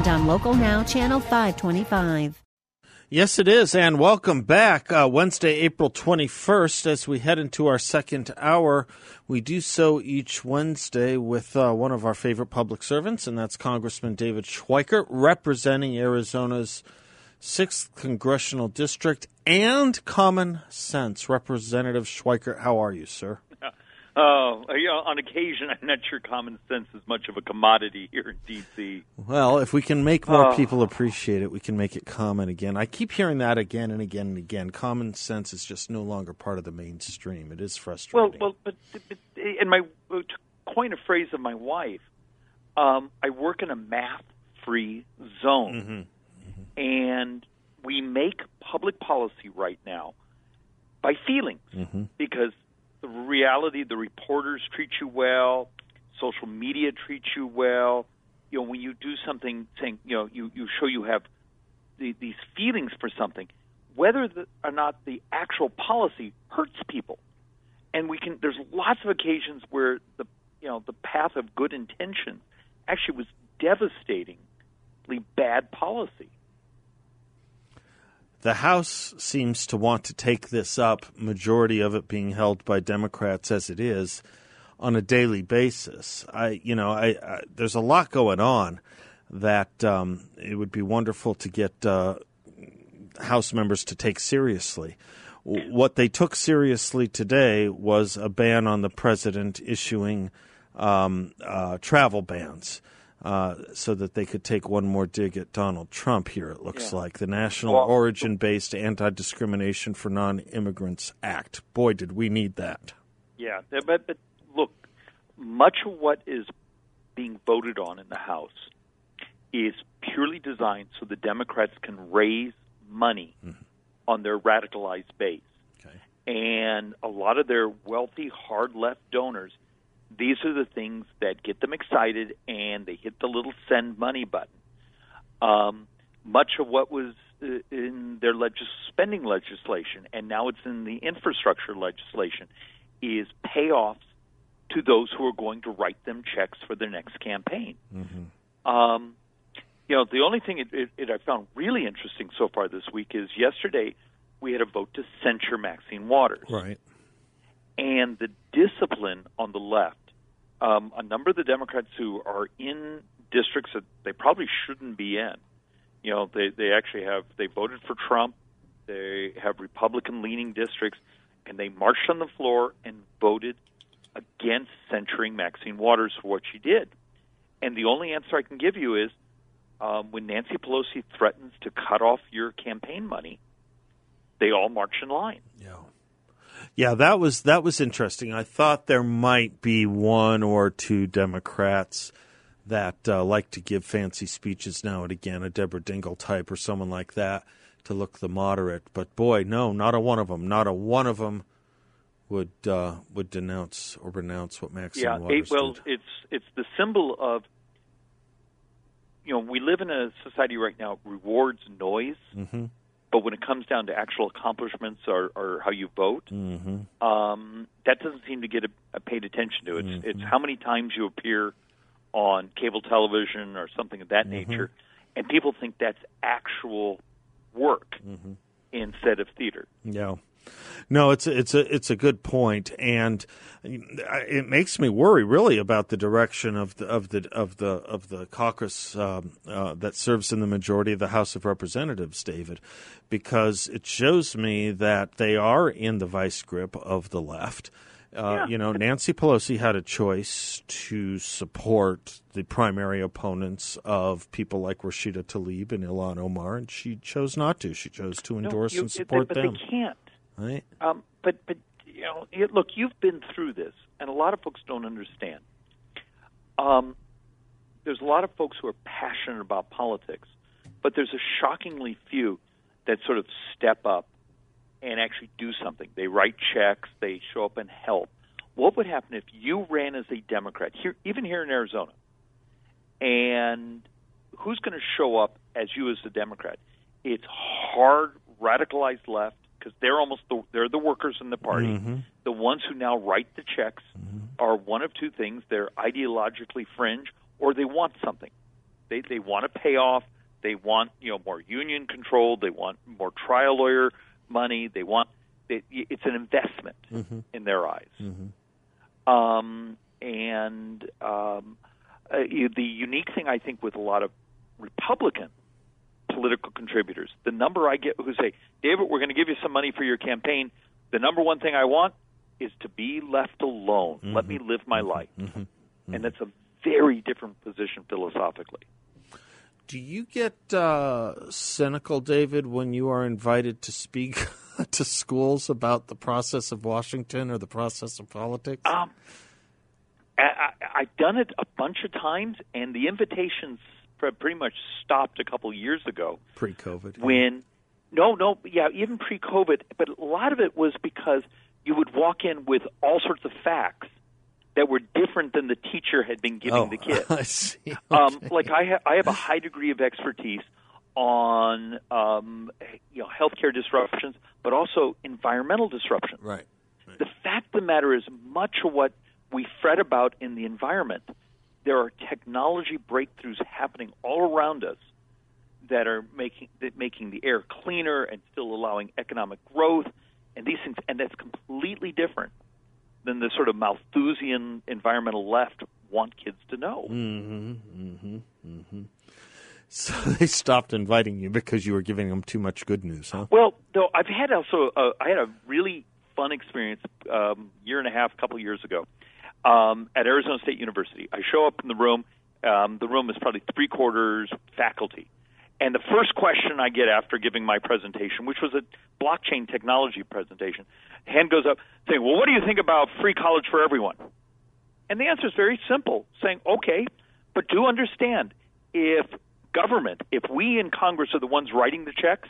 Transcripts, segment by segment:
and on Local Now, Channel 525. Yes, it is. And welcome back. Uh, Wednesday, April 21st, as we head into our second hour. We do so each Wednesday with uh, one of our favorite public servants, and that's Congressman David Schweikert, representing Arizona's 6th Congressional District and Common Sense. Representative Schweikert, how are you, sir? Oh, uh, you know, on occasion, I'm not sure common sense is much of a commodity here in D.C. Well, if we can make more oh. people appreciate it, we can make it common again. I keep hearing that again and again and again. Common sense is just no longer part of the mainstream. It is frustrating. Well, well, but, but in my to coin a phrase of my wife, um, I work in a math-free zone, mm-hmm. Mm-hmm. and we make public policy right now by feelings mm-hmm. because the reality the reporters treat you well, social media treats you well. You know, when you do something, saying you know, you you show you have the, these feelings for something, whether the, or not the actual policy hurts people, and we can. There's lots of occasions where the you know the path of good intention actually was devastatingly bad policy. The House seems to want to take this up, majority of it being held by Democrats as it is, on a daily basis. I, you know, I, I there's a lot going on that um, it would be wonderful to get uh, House members to take seriously. What they took seriously today was a ban on the president issuing um, uh, travel bans. Uh, so that they could take one more dig at Donald Trump here, it looks yeah. like. The National well, Origin Based Anti Discrimination for Non Immigrants Act. Boy, did we need that. Yeah, but, but look, much of what is being voted on in the House is purely designed so the Democrats can raise money mm-hmm. on their radicalized base. Okay. And a lot of their wealthy, hard left donors these are the things that get them excited and they hit the little send money button. Um, much of what was uh, in their legis- spending legislation, and now it's in the infrastructure legislation, is payoffs to those who are going to write them checks for their next campaign. Mm-hmm. Um, you know, the only thing it, it, it I found really interesting so far this week is yesterday we had a vote to censure Maxine Waters. Right. And the discipline on the left um, a number of the Democrats who are in districts that they probably shouldn't be in. You know, they they actually have they voted for Trump. They have Republican leaning districts, and they marched on the floor and voted against censuring Maxine Waters for what she did. And the only answer I can give you is um, when Nancy Pelosi threatens to cut off your campaign money, they all march in line. Yeah. Yeah, that was that was interesting. I thought there might be one or two Democrats that uh, like to give fancy speeches now and again, a Deborah Dingell type or someone like that, to look the moderate. But boy, no, not a one of them. Not a one of them would uh, would denounce or renounce what Maxine yeah, Waters it, well, did. it's it's the symbol of you know we live in a society right now rewards noise. Mm-hmm. But when it comes down to actual accomplishments or, or how you vote, mm-hmm. um, that doesn't seem to get a, a paid attention to. It's mm-hmm. it's how many times you appear on cable television or something of that mm-hmm. nature, and people think that's actual work mm-hmm. instead of theater. Yeah. No, it's a, it's a it's a good point, and it makes me worry really about the direction of the of the of the of the caucus um, uh, that serves in the majority of the House of Representatives, David, because it shows me that they are in the vice grip of the left. Uh, yeah. You know, Nancy Pelosi had a choice to support the primary opponents of people like Rashida Tlaib and Ilhan Omar, and she chose not to. She chose to endorse no, you, and support but them. But they can't. Right. Um, but but you know, look, you've been through this, and a lot of folks don't understand. Um, there's a lot of folks who are passionate about politics, but there's a shockingly few that sort of step up and actually do something. They write checks, they show up and help. What would happen if you ran as a Democrat here, even here in Arizona, and who's going to show up as you as a Democrat? It's hard, radicalized left because they're almost the, they're the workers in the party. Mm-hmm. The ones who now write the checks are one of two things: they're ideologically fringe, or they want something. They they want to pay off. They want you know more union control. They want more trial lawyer money. They want they, it's an investment in their eyes. Um, and um, uh, the unique thing I think with a lot of Republican political contributors, the number I get who say, David, we're going to give you some money for your campaign. The number one thing I want is to be left alone. Let me live my life. And that's a very different position philosophically. Do you get uh, cynical, David, when you are invited to speak to schools about the process of Washington or the process of politics? Um, I, I, I've done it a bunch of times, and the invitations pretty much stopped a couple years ago. Pre-COVID. when no no yeah even pre-covid but a lot of it was because you would walk in with all sorts of facts that were different than the teacher had been giving oh, the kids. I see. um, like I, ha- I have a high degree of expertise on um, you know healthcare disruptions but also environmental disruptions right. the fact of the matter is, much of what we fret about in the environment, there are technology breakthroughs happening all around us that are making that making the air cleaner and still allowing economic growth and these things, and that's completely different than the sort of Malthusian environmental left want kids to know. mhm mhm mhm So they stopped inviting you because you were giving them too much good news, huh? Well, though I've had also uh, I had a really fun experience um, year and a half, couple of years ago, um, at Arizona State University. I show up in the room. Um, the room is probably three quarters faculty, and the first question I get after giving my presentation, which was a blockchain technology presentation, hand goes up saying, "Well, what do you think about free college for everyone?" And the answer is very simple, saying, "Okay, but do understand if government, if we in Congress are the ones writing the checks,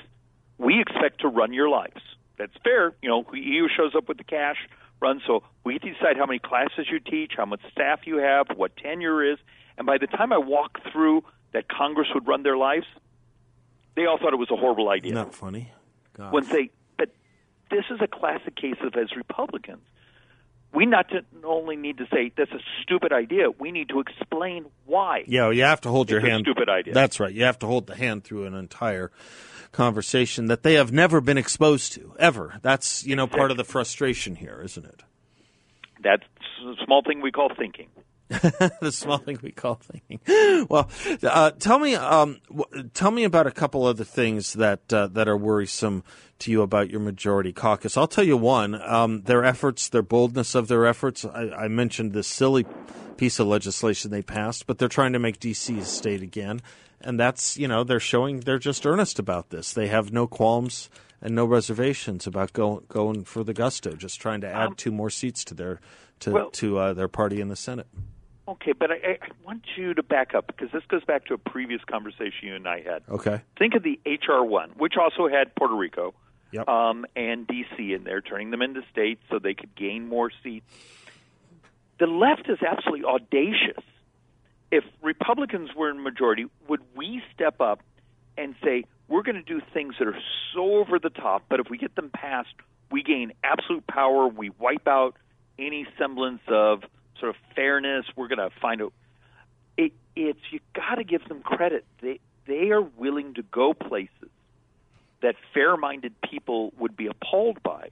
we expect to run your lives. That's fair. You know, EU shows up with the cash, runs, so we decide how many classes you teach, how much staff you have, what tenure is. And by the time I walk through that Congress would run their lives, they all thought it was a horrible idea. Not funny. God. When they, but this is a classic case of as Republicans, we not to only need to say that's a stupid idea. We need to explain why. Yeah, you have to hold your hand. stupid idea. That's right. You have to hold the hand through an entire conversation that they have never been exposed to ever. That's you know part of the frustration here, isn't it? That's a small thing we call thinking. the small thing we call thinking. Well, uh, tell me, um, w- tell me about a couple other things that uh, that are worrisome to you about your majority caucus. I'll tell you one: um, their efforts, their boldness of their efforts. I, I mentioned this silly piece of legislation they passed, but they're trying to make D.C. a state again, and that's you know they're showing they're just earnest about this. They have no qualms and no reservations about go, going for the gusto, just trying to add two more seats to their to well- to uh, their party in the Senate. Okay, but I, I want you to back up because this goes back to a previous conversation you and I had. Okay. Think of the HR one, which also had Puerto Rico Yep. um, and DC in there, turning them into states so they could gain more seats. The left is absolutely audacious. If Republicans were in majority, would we step up and say we're going to do things that are so over the top, but if we get them passed, we gain absolute power. We wipe out any semblance of sort of fairness. We're going to find out. It, it's you got to give them credit. They they are willing to go places that fair-minded people would be appalled by,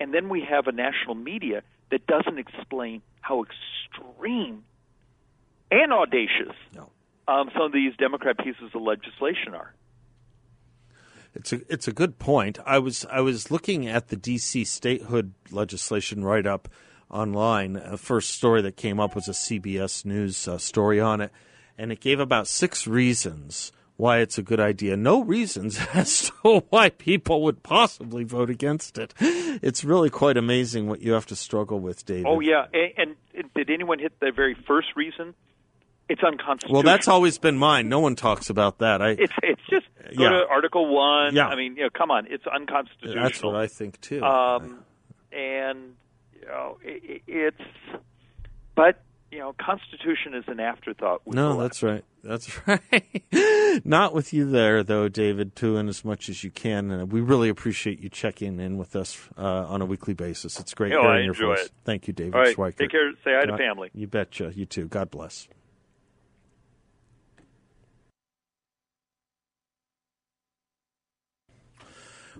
and then we have a national media that doesn't explain how extreme and audacious No. um, some of these Democrat pieces of legislation are. It's a it's a good point. I was I was looking at the DC statehood legislation write up online. The first story that came up was a CBS News uh, story on it, and it gave about six reasons why it's a good idea. No reasons as to why people would possibly vote against it. It's really quite amazing what you have to struggle with, David. Oh yeah, and, and did anyone hit the very first reason? It's unconstitutional. Well, that's always been mine. No one talks about that. I. It's it's just go Yeah. to Article One. Yeah. I mean, you know, come on, it's unconstitutional. that's what I think too. Um, and you know, i i- it's but you know, Constitution is an afterthought. no, that's right. That's right. Not with you there, though, David. Doing as much as you can, and we really appreciate you checking in with us uh, on a weekly basis. It's great Oh, I hearing your enjoy voice. it. Thank you, David All right, Schweikert. take care. Say hi to Uh, family. You betcha. You too. God bless.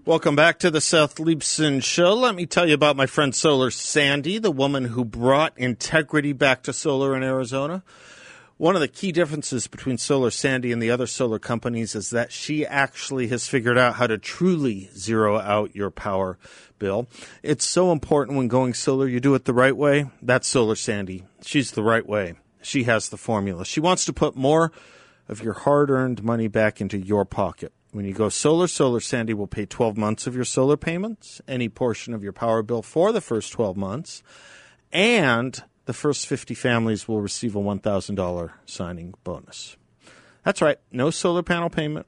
Welcome back to the Seth Leibsohn Show. Let me tell you about my friend Solar Sandy, the woman who brought integrity back to solar in Arizona. One of the key differences between Solar Sandy and the other solar companies is that she actually has figured out how to truly zero out your power bill. It's so important when going solar, you do it the right way. That's Solar Sandy. She's the right way. She has the formula. She wants to put more of your hard earned money back into your pocket. When you go solar, Solar Sandy will pay 12 months of your solar payments, any portion of your power bill for the first 12 months, and the first 50 families will receive a $1,000 signing bonus. That's right, no solar panel payment,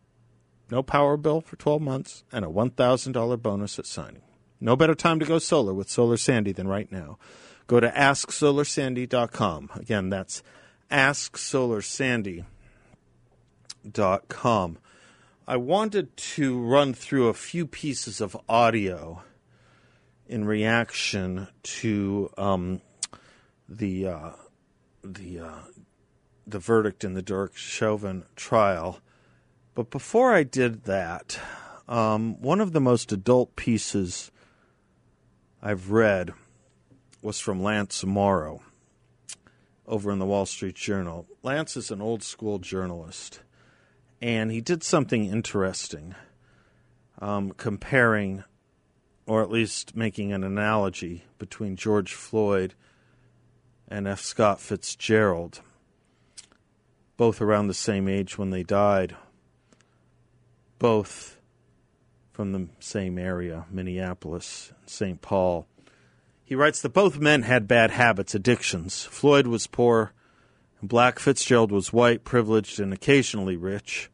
no power bill for 12 months, and a $1,000 bonus at signing. No better time to go solar with Solar Sandy than right now. Go to asksolarsandy.com. Again, that's asksolarsandy.com. I wanted to run through a few pieces of audio in reaction to um, the uh, the uh, the verdict in the Derek Chauvin trial. But before I did that, um, one of the most adult pieces I've read was from Lance Morrow over in the Wall Street Journal. Lance is an old school journalist, and he did something interesting, um, comparing, or at least making an analogy between George Floyd and F. Scott Fitzgerald, both around the same age when they died, both from the same area, Minneapolis, St. Paul. He writes that both men had bad habits, addictions. Floyd was poor, Black Fitzgerald was white, privileged, and occasionally rich.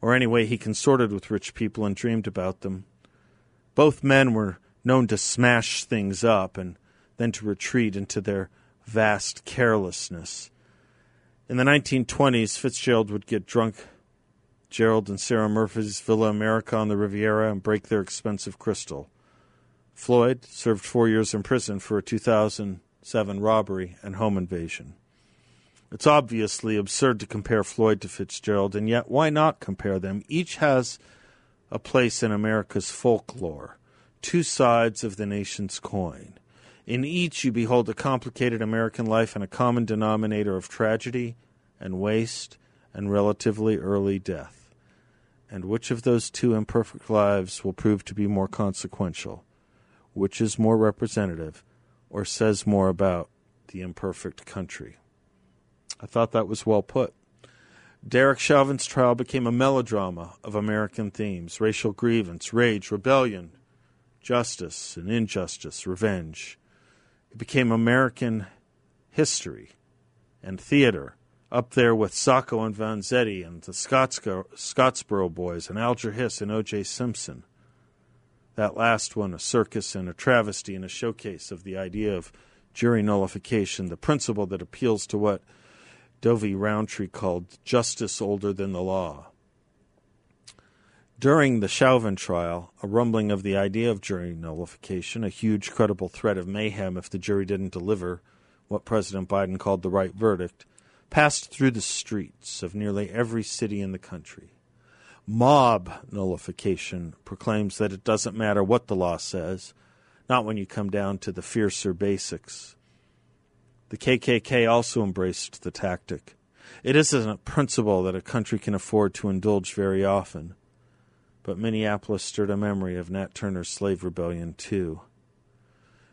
Or anyway, he consorted with rich people and dreamed about them. Both men were known to smash things up and then to retreat into their vast carelessness. In the 1920s, Fitzgerald would get drunk Gerald and Sarah Murphy's Villa America on the Riviera and break their expensive crystal. Floyd served four years in prison for a 2007 robbery and home invasion. It's obviously absurd to compare Floyd to Fitzgerald, and yet why not compare them? Each has a place in America's folklore, two sides of the nation's coin. In each, you behold a complicated American life and a common denominator of tragedy and waste and relatively early death. And which of those two imperfect lives will prove to be more consequential? Which is more representative or says more about the imperfect country? I thought that was well put. Derek Chauvin's trial became a melodrama of American themes racial grievance, rage, rebellion, justice and injustice, revenge. It became American history and theater, up there with Sacco and Vanzetti and the Scottsboro, Scottsboro Boys and Alger Hiss and O.J. Simpson. That last one, a circus and a travesty and a showcase of the idea of jury nullification, the principle that appeals to what Dovey Roundtree called justice older than the law. During the Chauvin trial, a rumbling of the idea of jury nullification, a huge credible threat of mayhem if the jury didn't deliver what President Biden called the right verdict, passed through the streets of nearly every city in the country. Mob nullification proclaims that it doesn't matter what the law says, not when you come down to the fiercer basics. The KKK also embraced the tactic. It isn't a principle that a country can afford to indulge very often. But Minneapolis stirred a memory of Nat Turner's slave rebellion, too.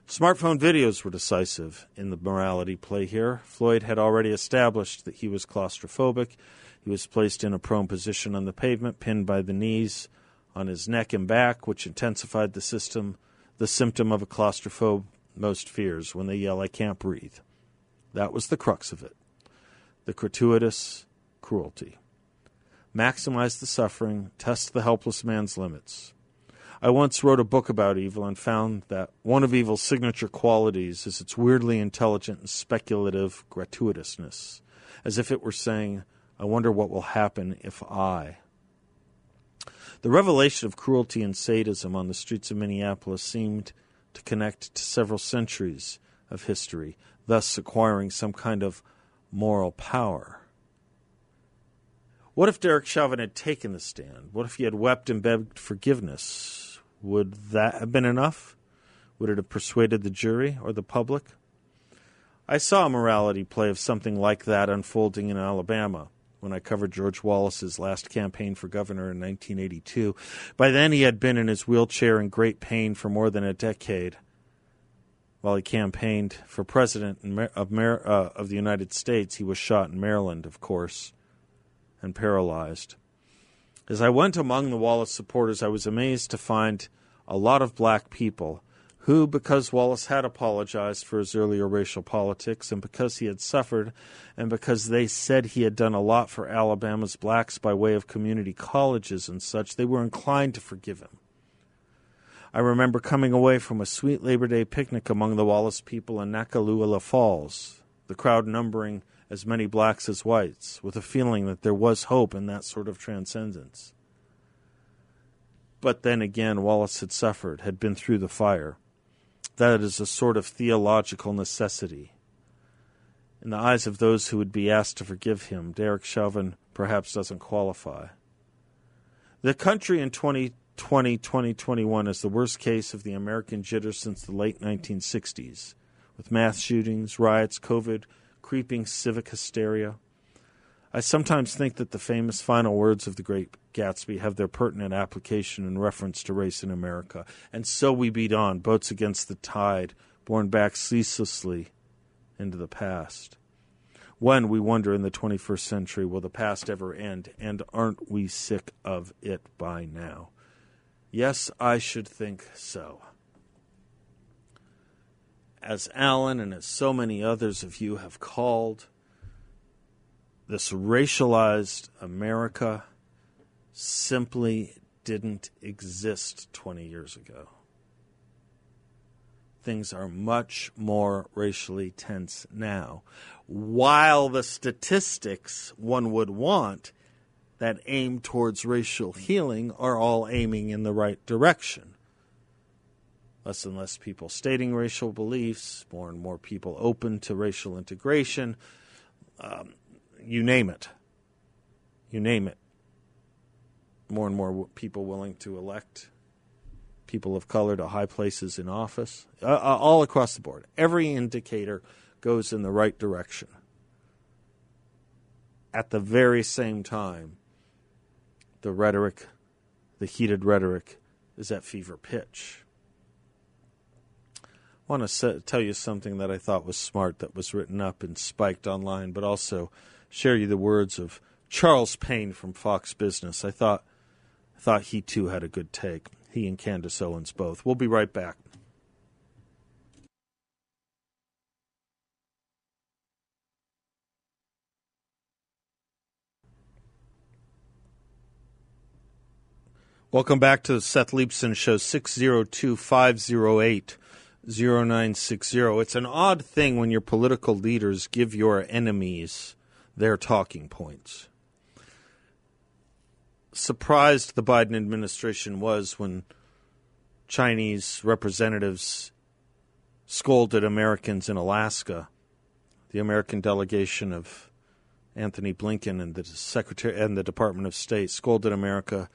Smartphone videos were decisive in the morality play here. Floyd had already established that he was claustrophobic. He was placed in a prone position on the pavement, pinned by the knees on his neck and back, which intensified the system, the symptom of a claustrophobe most fears when they yell, I can't breathe. That was the crux of it. the gratuitous cruelty. Maximize the suffering, test the helpless man's limits. I once wrote a book about evil and found that one of evil's signature qualities is its weirdly intelligent and speculative gratuitousness, as if it were saying, I wonder what will happen if I. The revelation of cruelty and sadism on the streets of Minneapolis seemed to connect to several centuries of history, thus acquiring some kind of moral power. What if Derek Chauvin had taken the stand? What if he had wept and begged forgiveness? Would that have been enough? Would it have persuaded the jury or the public? I saw a morality play of something like that unfolding in Alabama when I covered George Wallace's last campaign for governor in 1982. By then, he had been in his wheelchair in great pain for more than a decade. While he campaigned for president of, uh, of the United States, he was shot in Maryland, of course, and paralyzed. As I went among the Wallace supporters, I was amazed to find a lot of black people who, because Wallace had apologized for his earlier racial politics and because he had suffered and because they said he had done a lot for Alabama's blacks by way of community colleges and such, they were inclined to forgive him. I remember coming away from a sweet Labor Day picnic among the Wallace people in Noccalula Falls, the crowd numbering as many blacks as whites, with a feeling that there was hope in that sort of transcendence. But then again, Wallace had suffered, had been through the fire. That is a sort of theological necessity. In the eyes of those who would be asked to forgive him, Derek Chauvin perhaps doesn't qualify. The country in 2020 2021 is the worst case of the American jitter since the late 1960s, with mass shootings, riots, COVID, creeping civic hysteria. I sometimes think that the famous final words of the great Gatsby have their pertinent application in reference to race in America. And so we beat on, boats against the tide, borne back ceaselessly into the past. When, we wonder in the 21st century, will the past ever end? And aren't we sick of it by now? Yes, I should think so as Alan and as so many others of you have called, this racialized America simply didn't exist 20 years ago. Things are much more racially tense now. While the statistics one would want that aim towards racial healing are all aiming in the right direction less and less people stating racial beliefs, more and more people open to racial integration. Um, you name it. You name it. More and more people willing to elect people of color to high places in office, uh, uh, all across the board. Every indicator goes in the right direction. At the very same time, the rhetoric, the heated rhetoric, is at fever pitch I want to tell you something that I thought was smart that was written up and spiked online, but also share you the words of Charles Payne from Fox Business. I thought I thought he too had a good take. He and Candace Owens both. We'll be right back. Welcome back to the Seth Leibsohn Show, 602 508 0960. It's an odd thing when your political leaders give your enemies their talking points. Surprised the Biden administration was when Chinese representatives scolded Americans in Alaska. The American delegation of Antony Blinken and the Secretary and the Department of State scolded America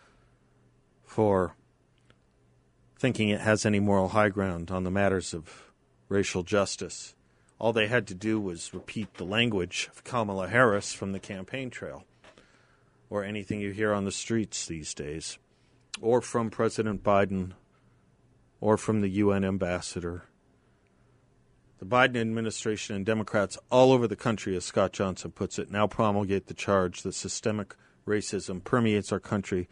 for thinking it has any moral high ground on the matters of racial justice. All they had to do was repeat the language of Kamala Harris from the campaign trail, or anything you hear on the streets these days, or from President Biden, or from the UN ambassador. The Biden administration and Democrats all over the country, as Scott Johnson puts it, now promulgate the charge that systemic racism permeates our country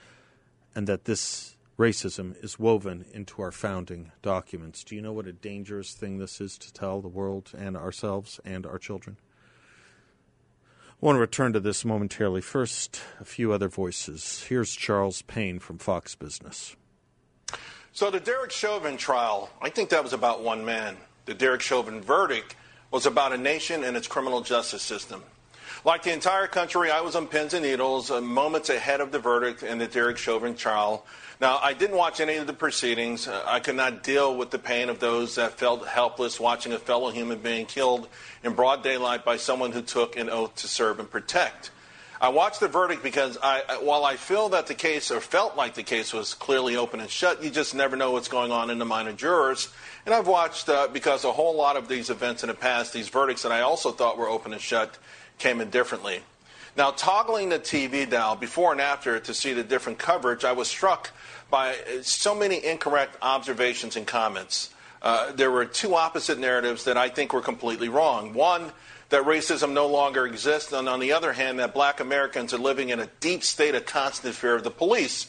and that this racism is woven into our founding documents. Do you know what a dangerous thing this is to tell the world and ourselves and our children? I want to return to this momentarily. First, a few other voices. Here's Charles Payne from Fox Business. So, the Derek Chauvin trial, I think that was about one man. The Derek Chauvin verdict was about a nation and its criminal justice system. Like the entire country, I was on pins and needles, uh, moments ahead of the verdict in the Derek Chauvin trial. Now, I didn't watch any of the proceedings. Uh, I could not deal with the pain of those that felt helpless watching a fellow human being killed in broad daylight by someone who took an oath to serve and protect. I watched the verdict because I, while I feel that the case, or felt like the case was clearly open and shut, you just never know what's going on in the mind of jurors. And I've watched, uh, because a whole lot of these events in the past, these verdicts that I also thought were open and shut, came in differently. Now, toggling the TV dial before and after to see the different coverage, I was struck by so many incorrect observations and comments. Uh, there were two opposite narratives that I think were completely wrong. One, that racism no longer exists, and on the other hand, that black Americans are living in a deep state of constant fear of the police.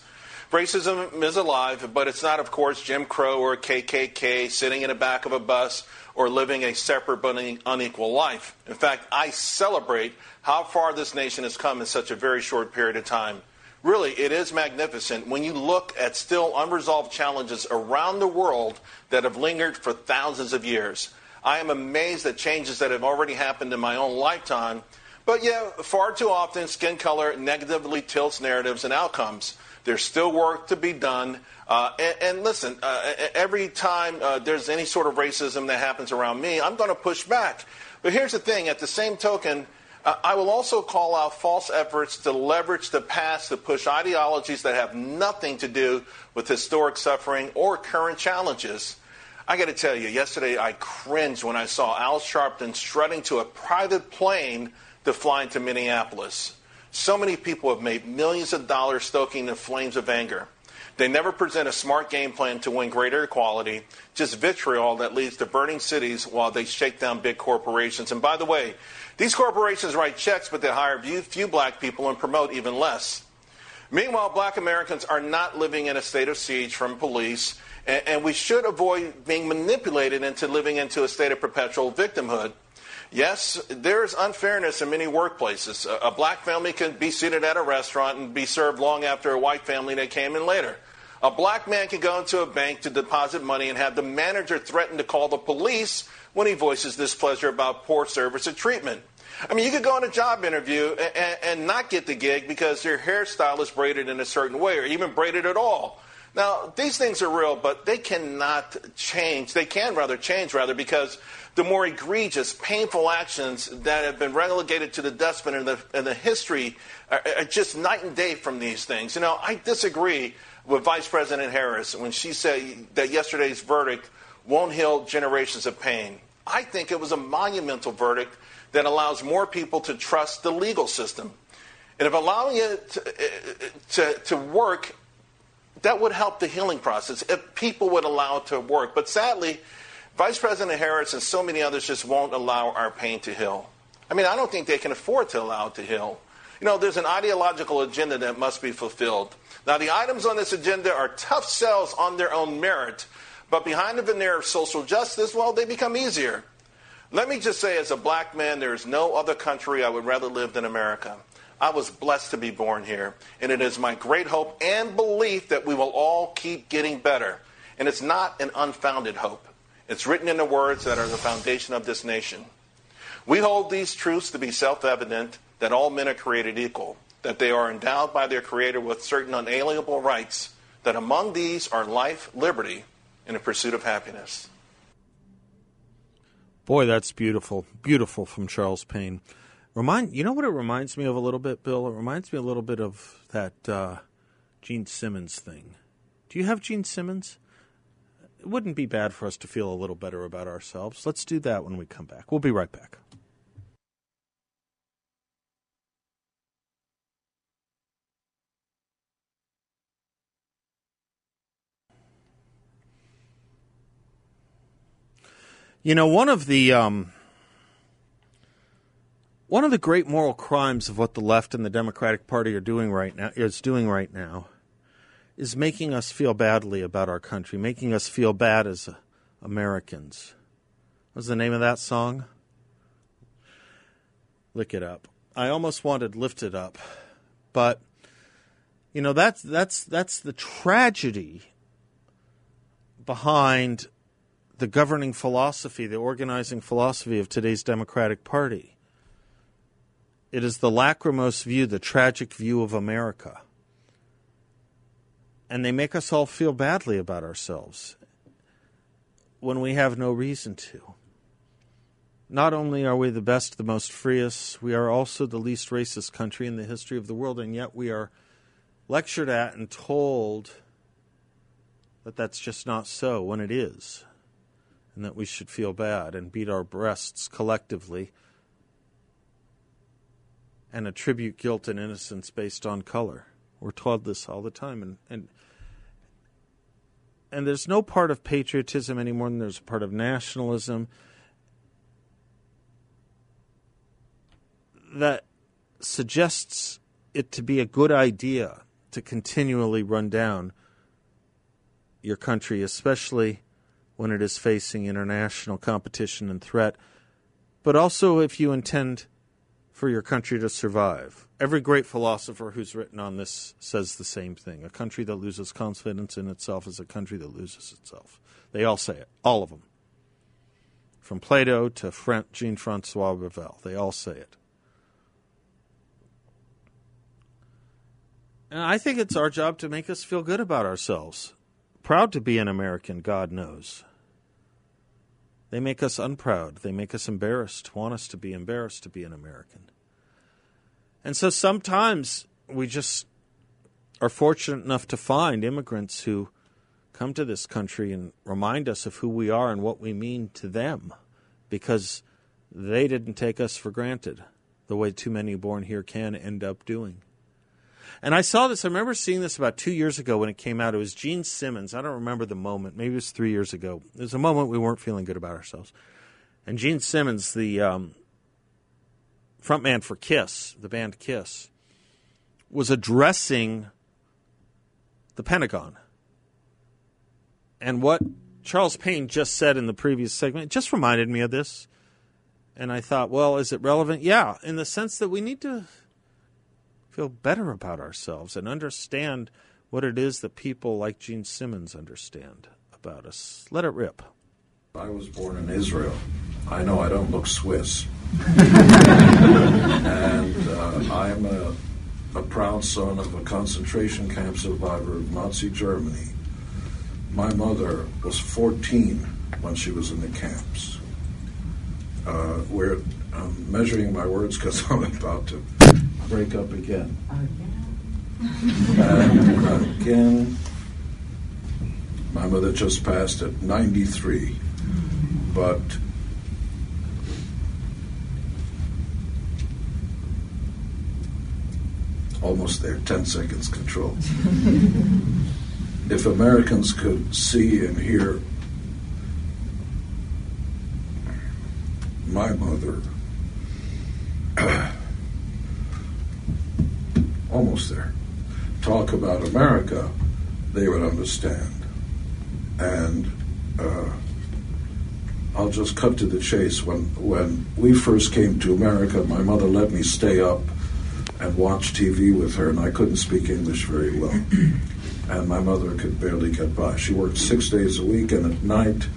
Racism is alive, but it's not, of course, Jim Crow or KKK sitting in the back of a bus or living a separate but unequal life. In fact, I celebrate how far this nation has come in such a very short period of time. Really, it is magnificent when you look at still unresolved challenges around the world that have lingered for thousands of years. I am amazed at changes that have already happened in my own lifetime. But yeah, far too often, skin color negatively tilts narratives and outcomes. There's still work to be done. Uh, and, and, listen, uh, every time uh, there's any sort of racism that happens around me, I'm going to push back. But here's the thing at the same token, uh, I will also call out false efforts to leverage the past to push ideologies that have nothing to do with historic suffering or current challenges. I got to tell you, yesterday I cringed when I saw Al Sharpton strutting to a private plane to fly into Minneapolis. So many people have made millions of dollars stoking the flames of anger. They never present a smart game plan to win greater equality, just vitriol that leads to burning cities while they shake down big corporations. And by the way, these corporations write checks, but they hire few black people and promote even less. Meanwhile, black Americans are not living in a state of siege from police, and, we should avoid being manipulated into living into a state of perpetual victimhood. Yes, there is unfairness in many workplaces. A, black family can be seated at a restaurant and be served long after a white family that came in later. A black man can go into a bank to deposit money and have the manager threaten to call the police when he voices displeasure about poor service or treatment. I mean, you could go on a job interview and, and, not get the gig because your hairstyle is braided in a certain way or even braided at all. Now, these things are real, but they cannot change. They can rather change, rather, because the more egregious, painful actions that have been relegated to the dustbin in the, in the history are, are just night and day from these things. You know, I disagree with Vice President Harris when she said that yesterday's verdict won't heal generations of pain. I think it was a monumental verdict that allows more people to trust the legal system. And if allowing it to, eh, eh, to, to work, that would help the healing process if people would allow it to work. But sadly, Vice President Harris and so many others just won't allow our pain to heal. I mean, I don't think they can afford to allow it to heal. You know, there's an ideological agenda that must be fulfilled. Now, the items on this agenda are tough sells on their own merit, but behind the veneer of social justice, well, they become easier. Let me just say, as a black man, there is no other country I would rather live than America. I was blessed to be born here, and it is my great hope and belief that we will all keep getting better. And it's not an unfounded hope. It's written in the words that are the foundation of this nation. We hold these truths to be self evident that all men are created equal, that they are endowed by their Creator with certain unalienable rights, that among these are life, liberty, and the pursuit of happiness. Boy, that's beautiful. Beautiful from Charles Payne. Remind you know what it reminds me of a little bit, Bill? It reminds me a little bit of that uh, Gene Simmons thing. Do you have Gene Simmons? It wouldn't be bad for us to feel a little better about ourselves. Let's do that when we come back. We'll be right back. You know, one of the um, one of the great moral crimes of what the left and the Democratic Party are doing right now is doing right now is making us feel badly about our country, making us feel bad as uh, Americans. What's the name of that song? Lick it up. I almost wanted lifted up, but you know that's that's that's the tragedy behind the governing philosophy, the organizing philosophy of today's Democratic Party. It is the lachrymose view, the tragic view of America. And they make us all feel badly about ourselves when we have no reason to. Not only are we the best, the most freest, we are also the least racist country in the history of the world, and yet we are lectured at and told that that's just not so when it is, and that we should feel bad and beat our breasts collectively and attribute guilt and innocence based on color. We're taught this all the time, and and and there's no part of patriotism any more than there's a part of nationalism that suggests it to be a good idea to continually run down your country, especially when it is facing international competition and threat, but also if you intend for your country to survive. Every great philosopher who's written on this says the same thing. A country that loses confidence in itself is a country that loses itself. They all say it, all of them. From Plato to Jean Francois Revel, they all say it. And I think it's our job to make us feel good about ourselves. Proud to be an American, God knows. They make us unproud. They make us embarrassed, want us to be embarrassed to be an American. And so sometimes we just are fortunate enough to find immigrants who come to this country and remind us of who we are and what we mean to them because they didn't take us for granted the way too many born here can end up doing. And I saw this. I remember seeing this about two years ago when it came out. It was Gene Simmons. I don't remember the moment. Maybe it was three years ago. It was a moment we weren't feeling good about ourselves. And Gene Simmons, the um, frontman for Kiss, the band Kiss, was addressing the Pentagon. And what Charles Payne just said in the previous segment just reminded me of this. And I thought, well, is it relevant? Yeah, in the sense that we need to feel better about ourselves and understand what it is that people like Gene Simmons understand about us. Let it rip. I was born in Israel. I know I don't look Swiss. and uh, I'm a, a proud son of a concentration camp survivor of Nazi Germany. My mother was 14 when she was in the camps. Uh, we're I'm measuring my words because I'm about to break up again. Oh, and again, my mother just passed at 93, but almost there, 10 seconds control. if Americans could see and hear my mother almost there, talk about America, they would understand. And uh, I'll just cut to the chase. When when we first came to America, my mother let me stay up and watch TV with her, and I couldn't speak English very well. and my mother could barely get by. She worked six days a week, and at night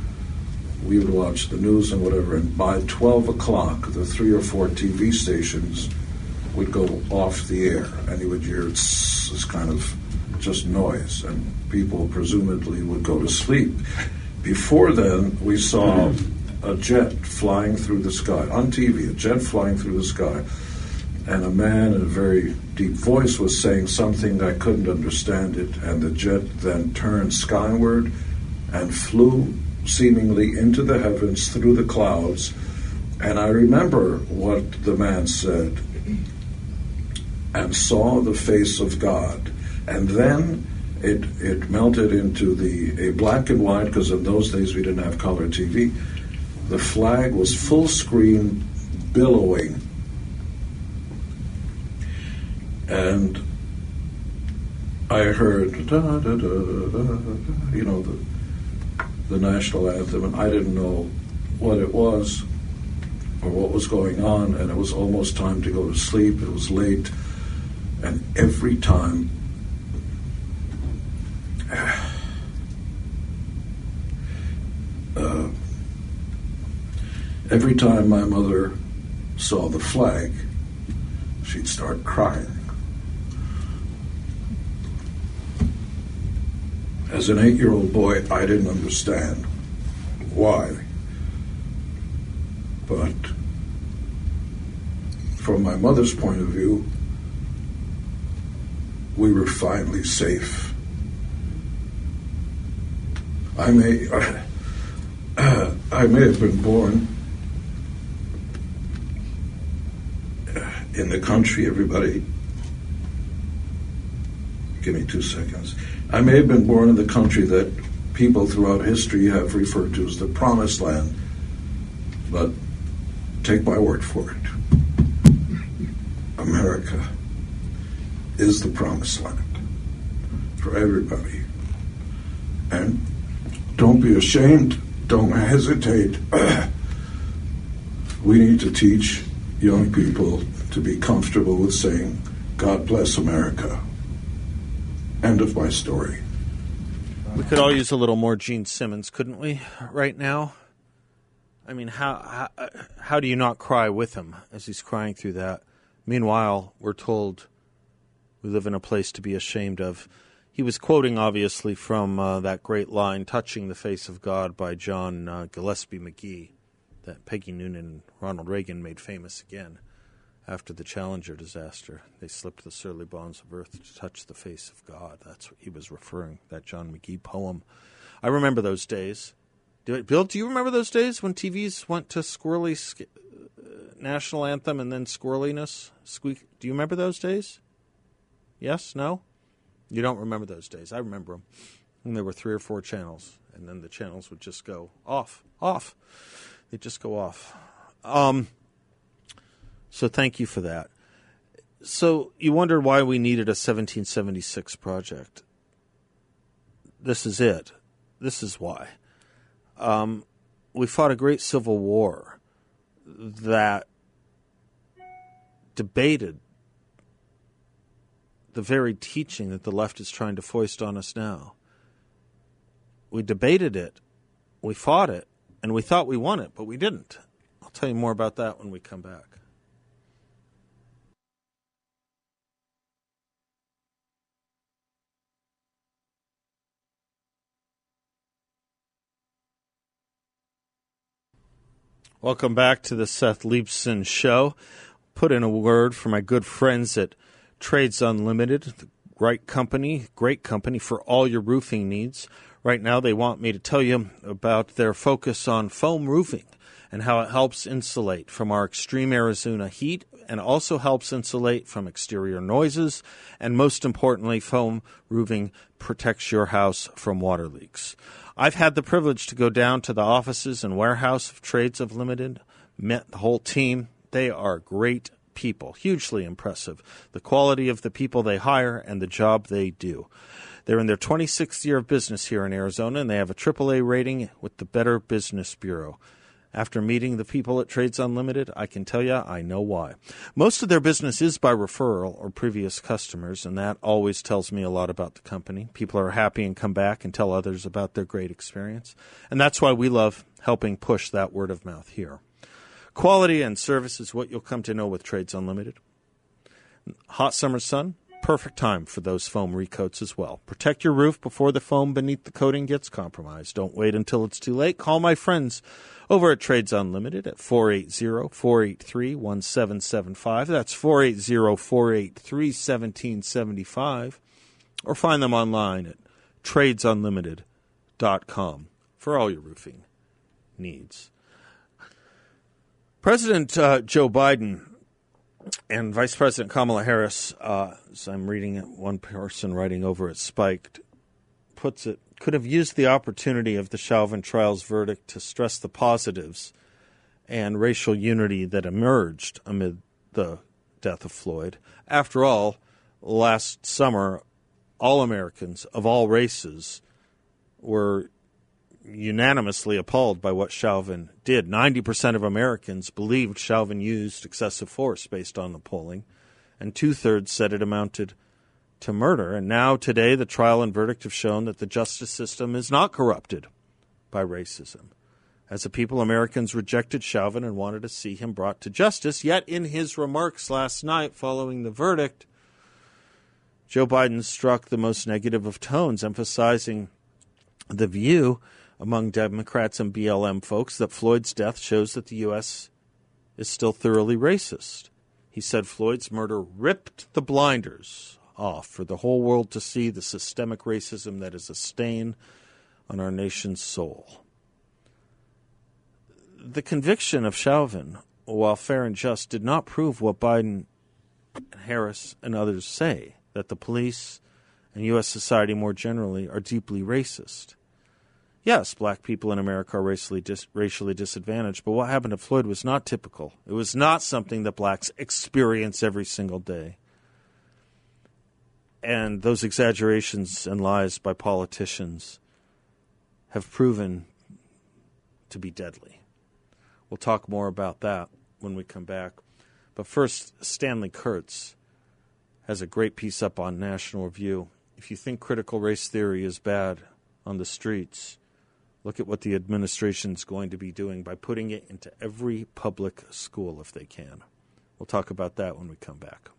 we would watch the news and whatever. And by 12 o'clock, the three or four TV stations would go off the air, and you would hear this kind of just noise, and people presumably would go to sleep. Before then, we saw a jet flying through the sky on TV, a jet flying through the sky, and a man in a very deep voice was saying something I couldn't understand it, and the jet then turned skyward and flew seemingly into the heavens through the clouds. And I remember what the man said and saw the face of God. And then it, it melted into the a black and white, because in those days we didn't have color TV. The flag was full screen, billowing. And I heard, da, da, da, you know, the, the national anthem, and I didn't know what it was or what was going on, and it was almost time to go to sleep. It was late, and every time. Uh, every time my mother saw the flag, she'd start crying. As an eight year old boy, I didn't understand why. But from my mother's point of view, we were finally safe. I may, I may have been born in the country, everybody. Give me two seconds. I may have been born in the country that people throughout history have referred to as the promised land, but take my word for it. America is the promised land for everybody. And don't be ashamed, don't hesitate. we need to teach young people to be comfortable with saying, God bless America. End of my story. We could all use a little more Gene Simmons, couldn't we, right now? I mean, how, how, how do you not cry with him as he's crying through that? Meanwhile, we're told we live in a place to be ashamed of. He was quoting, obviously, from uh, that great line, Touching the Face of God by John uh, Gillespie Magee, that Peggy Noonan and Ronald Reagan made famous again after the Challenger disaster. They slipped the surly bonds of earth to touch the face of God. That's what he was referring, that John Magee poem. I remember those days. Do, Bill, do you remember those days when TVs went to squirrely uh, national anthem and then squirreliness? Squeak. Do you remember those days? Yes? No? You don't remember those days. I remember them. And there were three or four channels, and then the channels would just go off, off. They'd just go off. Um, so thank you for that. So you wondered why we needed a 1776 project. This is it. This is why. Um, we fought a great civil war that debated the very teaching that the left is trying to foist on us now. We debated it, we fought it, and we thought we won it, but we didn't. I'll tell you more about that when we come back. Welcome back to the Seth Leibsohn Show. Put in a word for my good friends at Trades Unlimited, the right company, great company for all your roofing needs. Right now, they want me to tell you about their focus on foam roofing and how it helps insulate from our extreme Arizona heat and also helps insulate from exterior noises. And most importantly, foam roofing protects your house from water leaks. I've had the privilege to go down to the offices and warehouse of Trades Unlimited, met the whole team. They are great people, hugely impressive. The quality of the people they hire and the job they do. They're in their 26th year of business here in Arizona, and they have a AAA rating with the Better Business Bureau. After meeting the people at Trades Unlimited, I can tell you I know why. Most of their business is by referral or previous customers, and that always tells me a lot about the company. People are happy and come back and tell others about their great experience. And that's why we love helping push that word of mouth here. Quality and service is what you'll come to know with Trades Unlimited. Hot summer sun, perfect time for those foam recoats as well. Protect your roof before the foam beneath the coating gets compromised. Don't wait until it's too late. Call my friends over at Trades Unlimited at 480 483 1775. That's 480 483 1775. Or find them online at tradesunlimited.com for all your roofing needs. President uh, Joe Biden and Vice President Kamala Harris, uh, as I'm reading it, one person writing over at Spiked puts it, could have used the opportunity of the Chauvin trial's verdict to stress the positives and racial unity that emerged amid the death of Floyd. After all, last summer, all Americans of all races were unanimously appalled by what Chauvin did. 90% of Americans believed Chauvin used excessive force based on the polling, and two thirds said it amounted to murder. And now, today, the trial and verdict have shown that the justice system is not corrupted by racism. As a people, Americans rejected Chauvin and wanted to see him brought to justice. Yet, in his remarks last night following the verdict, Joe Biden struck the most negative of tones, emphasizing the view among Democrats and BLM folks that Floyd's death shows that the U.S. is still thoroughly racist. He said Floyd's murder ripped the blinders off for the whole world to see the systemic racism that is a stain on our nation's soul. The conviction of Chauvin, while fair and just, did not prove what Biden, and Harris, and others say that the police and U.S. society more generally are deeply racist. Yes, black people in America are racially, dis- racially disadvantaged, but what happened to Floyd was not typical. It was not something that blacks experience every single day. And those exaggerations and lies by politicians have proven to be deadly. We'll talk more about that when we come back. But first, Stanley Kurtz has a great piece up on National Review. If you think critical race theory is bad on the streets, look at what the administration's going to be doing by putting it into every public school if they can. We'll talk about that when we come back.